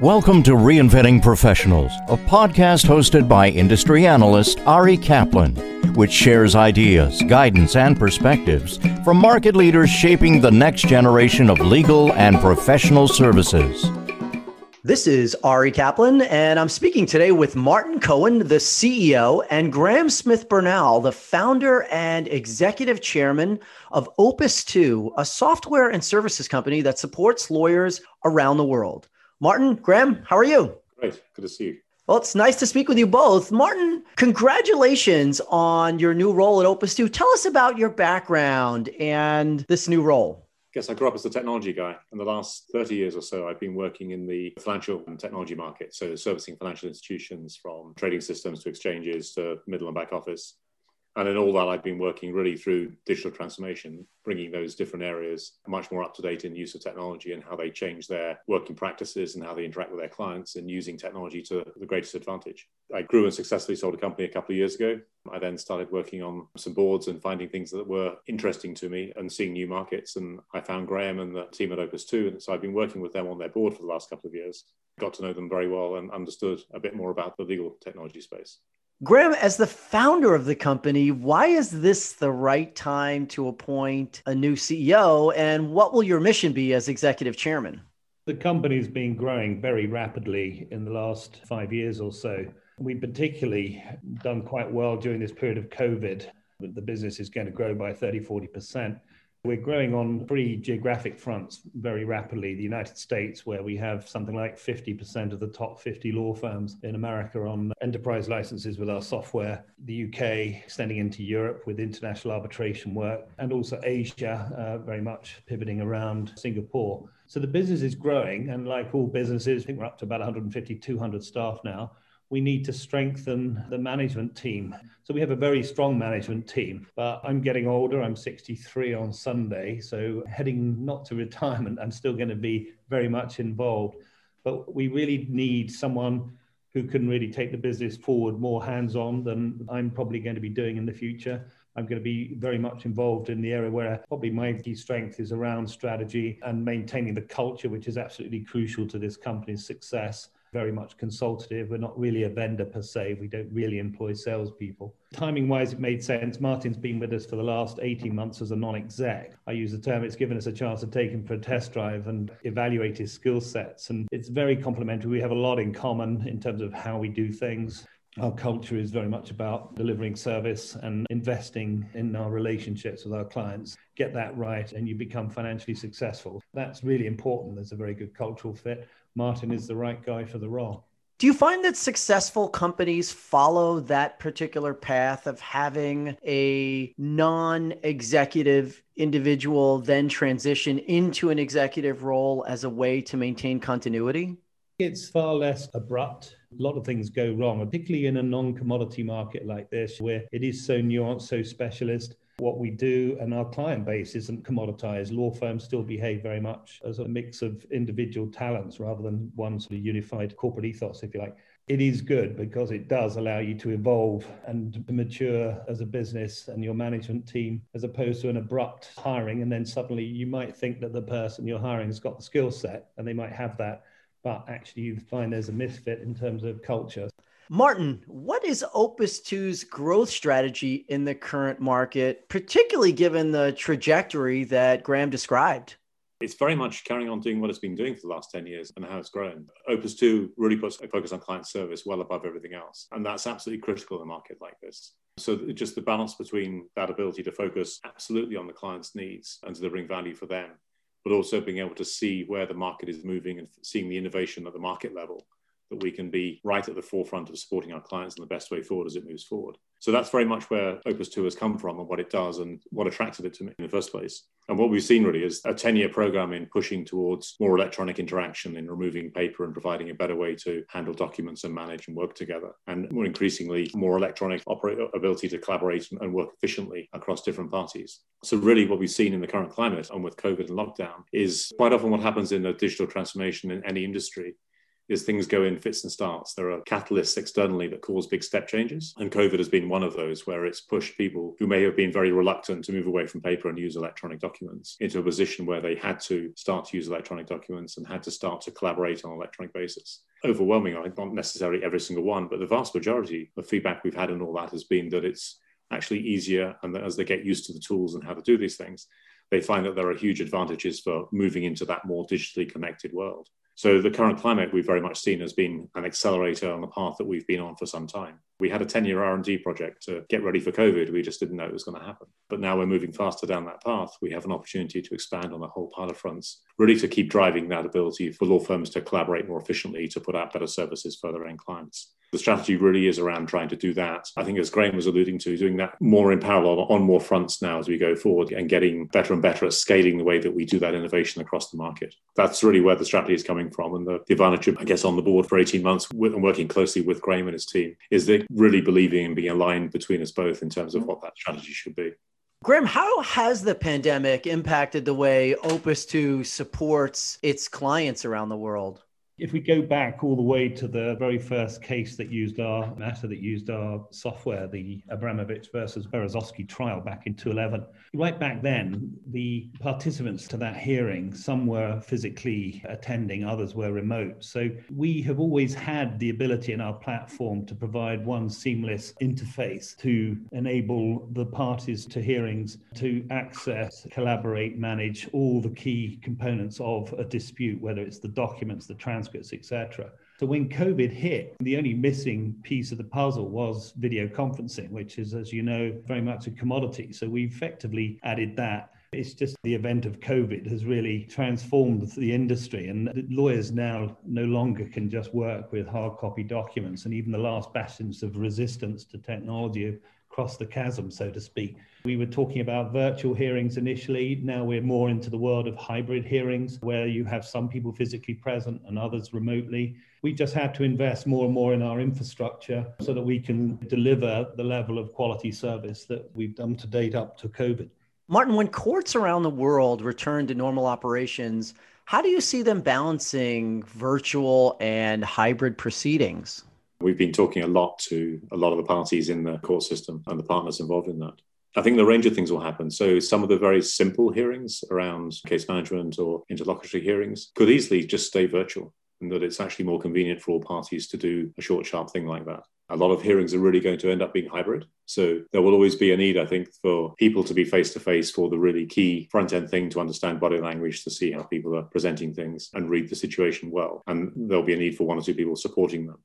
Welcome to Reinventing Professionals, a podcast hosted by industry analyst Ari Kaplan, which shares ideas, guidance, and perspectives from market leaders shaping the next generation of legal and professional services. This is Ari Kaplan, and I'm speaking today with Martin Coen, the CEO, and Graham Smith Bernal, the founder and executive chairman of Opus 2, a software and services company that supports lawyers around the world. Martin, Graham, how are you? Great. Good to see you. Well, it's nice to speak with you both. Martin, congratulations on your new role at Opus 2. Tell us about your background and this new role. I guess I grew up as a technology guy. In the last 30 years or so, I've been working in the financial and technology market. So, servicing financial institutions from trading systems to exchanges to middle and back office. And in all that, I've been working really through digital transformation, bringing those different areas much more up to date in use of technology and how they change their working practices and how they interact with their clients and using technology to the greatest advantage. I grew and successfully sold a company a couple of years ago. I then started working on some boards and finding things that were interesting to me and seeing new markets. And I found Graham and the team at Opus 2. And so I've been working with them on their board for the last couple of years. Got to know them very well and understood a bit more about the legal technology space. Graham, as the founder of the company, why is this the right time to appoint a new CEO? And what will your mission be as executive chairman? The company's been growing very rapidly in the last five years or so. We particularly done quite well during this period of COVID. The business is going to grow by 30, 40%. We're growing on three geographic fronts very rapidly. The United States, where we have something like 50% of the top 50 law firms in America on enterprise licenses with our software. The UK, extending into Europe with international arbitration work, and also Asia, uh, very much pivoting around Singapore. So the business is growing, and like all businesses, I think we're up to about 150, 200 staff now we need to strengthen the management team. So we have a very strong management team, but I'm getting older. I'm 63 on Sunday. So heading not to retirement, I'm still going to be very much involved. But we really need someone who can really take the business forward more hands on than I'm probably going to be doing in the future. I'm going to be very much involved in the area where probably my key strength is around strategy and maintaining the culture, which is absolutely crucial to this company's success very much consultative. We're not really a vendor per se. We don't really employ salespeople. Timing wise, it made sense. Martin's been with us for the last 18 months as a non exec. I use the term, it's given us a chance to take him for a test drive and evaluate his skill sets. And it's very complementary. We have a lot in common in terms of how we do things. Our culture is very much about delivering service and investing in our relationships with our clients. Get that right, and you become financially successful. That's really important. There's a very good cultural fit. Martin is the right guy for the role. Do you find that successful companies follow that particular path of having a non executive individual then transition into an executive role as a way to maintain continuity? It's far less abrupt. A lot of things go wrong, particularly in a non commodity market like this, where it is so nuanced, so specialist what we do and our client base isn't commoditized. Law firms still behave very much as a mix of individual talents rather than one sort of unified corporate ethos, if you like. It is good because it does allow you to evolve and mature as a business and your management team, as opposed to an abrupt hiring. And then suddenly you might think that the person you're hiring has got the skill set and they might have that. But actually, you find there's a misfit in terms of culture. Martin, what is Opus 2's growth strategy in the current market, particularly given the trajectory that Graham described? It's very much carrying on doing what it's been doing for the last 10 years and how it's grown. Opus 2 really puts a focus on client service well above everything else. And that's absolutely critical in a market like this. So, just the balance between that ability to focus absolutely on the client's needs and delivering value for them, but also being able to see where the market is moving and seeing the innovation at the market level that we can be right at the forefront of supporting our clients in the best way forward as it moves forward. So that's very much where Opus 2 has come from and what it does and what attracted it to me in the first place. And what we've seen really is a 10 year program in pushing towards more electronic interaction, in removing paper and providing a better way to handle documents and manage and work together. And more increasingly, more electronic ability to collaborate and work efficiently across different parties. So, really, what we've seen in the current climate and with COVID and lockdown is quite often what happens in a digital transformation in any industry is things go in fits and starts. There are catalysts externally that cause big step changes. And COVID has been one of those where it's pushed people who may have been very reluctant to move away from paper and use electronic documents into a position where they had to start to use electronic documents and had to start to collaborate on an electronic basis. Overwhelmingly, not necessarily every single one, but the vast majority of feedback we've had and all that has been that it's actually easier and that as they get used to the tools and how to do these things, they find that there are huge advantages for moving into that more digitally connected world. So the current climate we've very much seen as being an accelerator on the path that we've been on for some time. We had a 10-year R&D project to get ready for COVID. We just didn't know it was going to happen. But now we're moving faster down that path. We have an opportunity to expand on a whole pile of fronts, really to keep driving that ability for law firms to collaborate more efficiently to put out better services for their end clients the strategy really is around trying to do that. I think, as Graham was alluding to, doing that more in parallel on more fronts now as we go forward and getting better and better at scaling the way that we do that innovation across the market. That's really where the strategy is coming from. And the, the advantage of, I guess, on the board for 18 months and working closely with Graham and his team is they really believing and being aligned between us both in terms of what that strategy should be. Graham, how has the pandemic impacted the way Opus 2 supports its clients around the world? If we go back all the way to the very first case that used our matter that used our software, the Abramovich versus Berezovsky trial back in 2011, right back then, the participants to that hearing, some were physically attending, others were remote. So we have always had the ability in our platform to provide one seamless interface to enable the parties to hearings to access, collaborate, manage all the key components of a dispute, whether it's the documents, the transcripts transcripts, etc. So when COVID hit, the only missing piece of the puzzle was video conferencing, which is, as you know, very much a commodity. So we effectively added that. It's just the event of COVID has really transformed the industry, and lawyers now no longer can just work with hard copy documents. And even the last bastions of resistance to technology across the chasm, so to speak. We were talking about virtual hearings initially. Now we're more into the world of hybrid hearings where you have some people physically present and others remotely. We just had to invest more and more in our infrastructure so that we can deliver the level of quality service that we've done to date up to COVID. Martin, when courts around the world return to normal operations, how do you see them balancing virtual and hybrid proceedings? We've been talking a lot to a lot of the parties in the court system and the partners involved in that. I think the range of things will happen. So, some of the very simple hearings around case management or interlocutory hearings could easily just stay virtual, and that it's actually more convenient for all parties to do a short, sharp thing like that. A lot of hearings are really going to end up being hybrid. So, there will always be a need, I think, for people to be face to face for the really key front end thing to understand body language, to see how people are presenting things and read the situation well. And there'll be a need for one or two people supporting them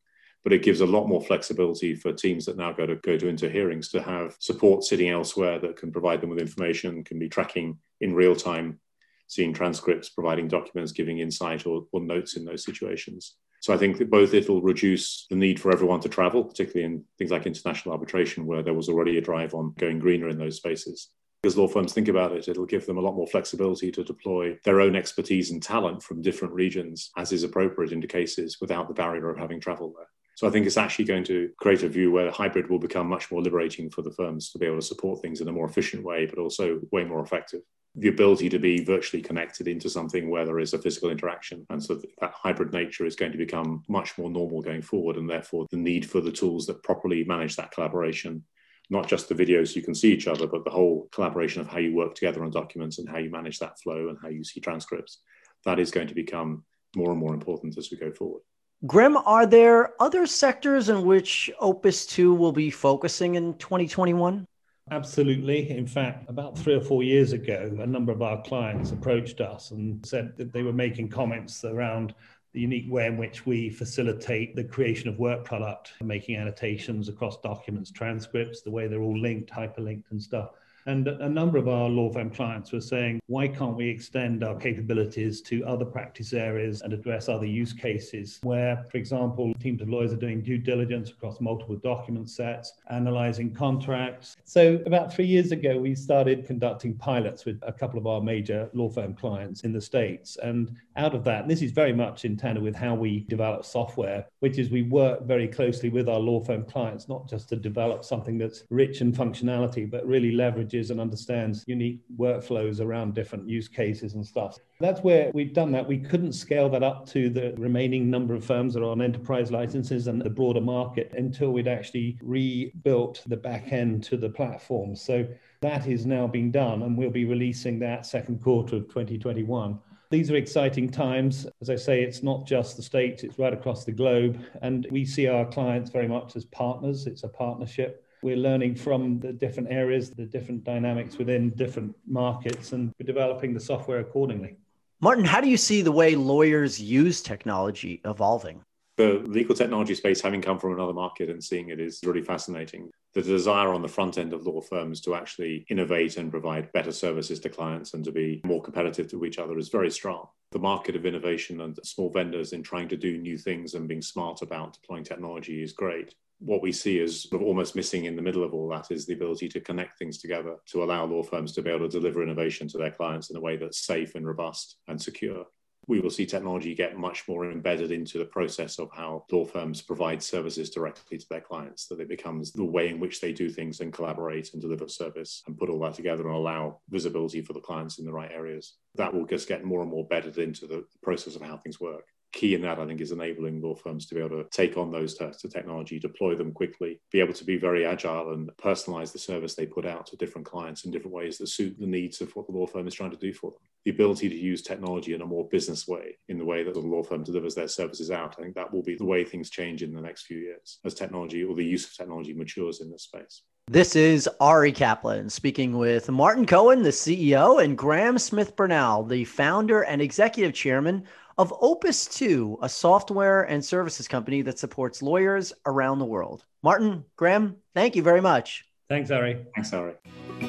but it gives a lot more flexibility for teams that now go to go to into hearings to have support sitting elsewhere that can provide them with information, can be tracking in real time, seeing transcripts, providing documents, giving insight or, or notes in those situations. So I think that both it'll reduce the need for everyone to travel, particularly in things like international arbitration, where there was already a drive on going greener in those spaces. As law firms think about it, it'll give them a lot more flexibility to deploy their own expertise and talent from different regions as is appropriate into cases without the barrier of having travel there. So I think it's actually going to create a view where hybrid will become much more liberating for the firms to be able to support things in a more efficient way, but also way more effective. The ability to be virtually connected into something where there is a physical interaction. And so that hybrid nature is going to become much more normal going forward. And therefore, the need for the tools that properly manage that collaboration not just the videos you can see each other, but the whole collaboration of how you work together on documents and how you manage that flow and how you see transcripts. That is going to become more and more important as we go forward. Graham, are there other sectors in which Opus 2 will be focusing in 2021? Absolutely. In fact, about three or four years ago, a number of our clients approached us and said that they were making comments around the unique way in which we facilitate the creation of work product, making annotations across documents, transcripts, the way they're all linked, hyperlinked, and stuff. And a number of our law firm clients were saying, why can't we extend our capabilities to other practice areas and address other use cases where, for example, teams of lawyers are doing due diligence across multiple document sets, analyzing contracts. So, about three years ago, we started conducting pilots with a couple of our major law firm clients in the States. And out of that, this is very much in tandem with how we develop software, which is we work very closely with our law firm clients, not just to develop something that's rich in functionality, but really leverage and understands unique workflows around different use cases and stuff. That's where we've done that. We couldn't scale that up to the remaining number of firms that are on enterprise licenses and the broader market until we'd actually rebuilt the back end to the platform. So that is now being done, and we'll be releasing that second quarter of 2021. These are exciting times. As I say, it's not just the States, it's right across the globe. And we see our clients very much as partners. It's a partnership. We're learning from the different areas, the different dynamics within different markets, and we're developing the software accordingly. Martin, how do you see the way lawyers use technology evolving? The legal technology space, having come from another market and seeing it, is really fascinating. The desire on the front end of law firms to actually innovate and provide better services to clients and to be more competitive to each other is very strong. The market of innovation and small vendors in trying to do new things and being smart about deploying technology is great what we see is almost missing in the middle of all that is the ability to connect things together to allow law firms to be able to deliver innovation to their clients in a way that's safe and robust and secure we will see technology get much more embedded into the process of how law firms provide services directly to their clients, that it becomes the way in which they do things and collaborate and deliver service and put all that together and allow visibility for the clients in the right areas. That will just get more and more embedded into the process of how things work key in that, I think, is enabling law firms to be able to take on those types of technology, deploy them quickly, be able to be very agile and personalize the service they put out to different clients in different ways that suit the needs of what the law firm is trying to do for them. The ability to use technology in a more business way, in the way that the law firm delivers their services out, I think that will be the way things change in the next few years as technology or the use of technology matures in this space. This is Ari Kaplan speaking with Martin Coen, the CEO, and Graham Smith Bernal, the founder and executive chairman of Opus 2, a software and services company that supports lawyers around the world. Martin, Graham, thank you very much. Thanks, Ari. Thanks, Ari.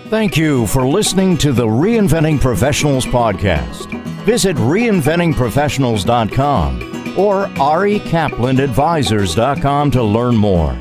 Thank you for listening to the Reinventing Professionals podcast. Visit reinventingprofessionals.com or arikaplanadvisors.com to learn more.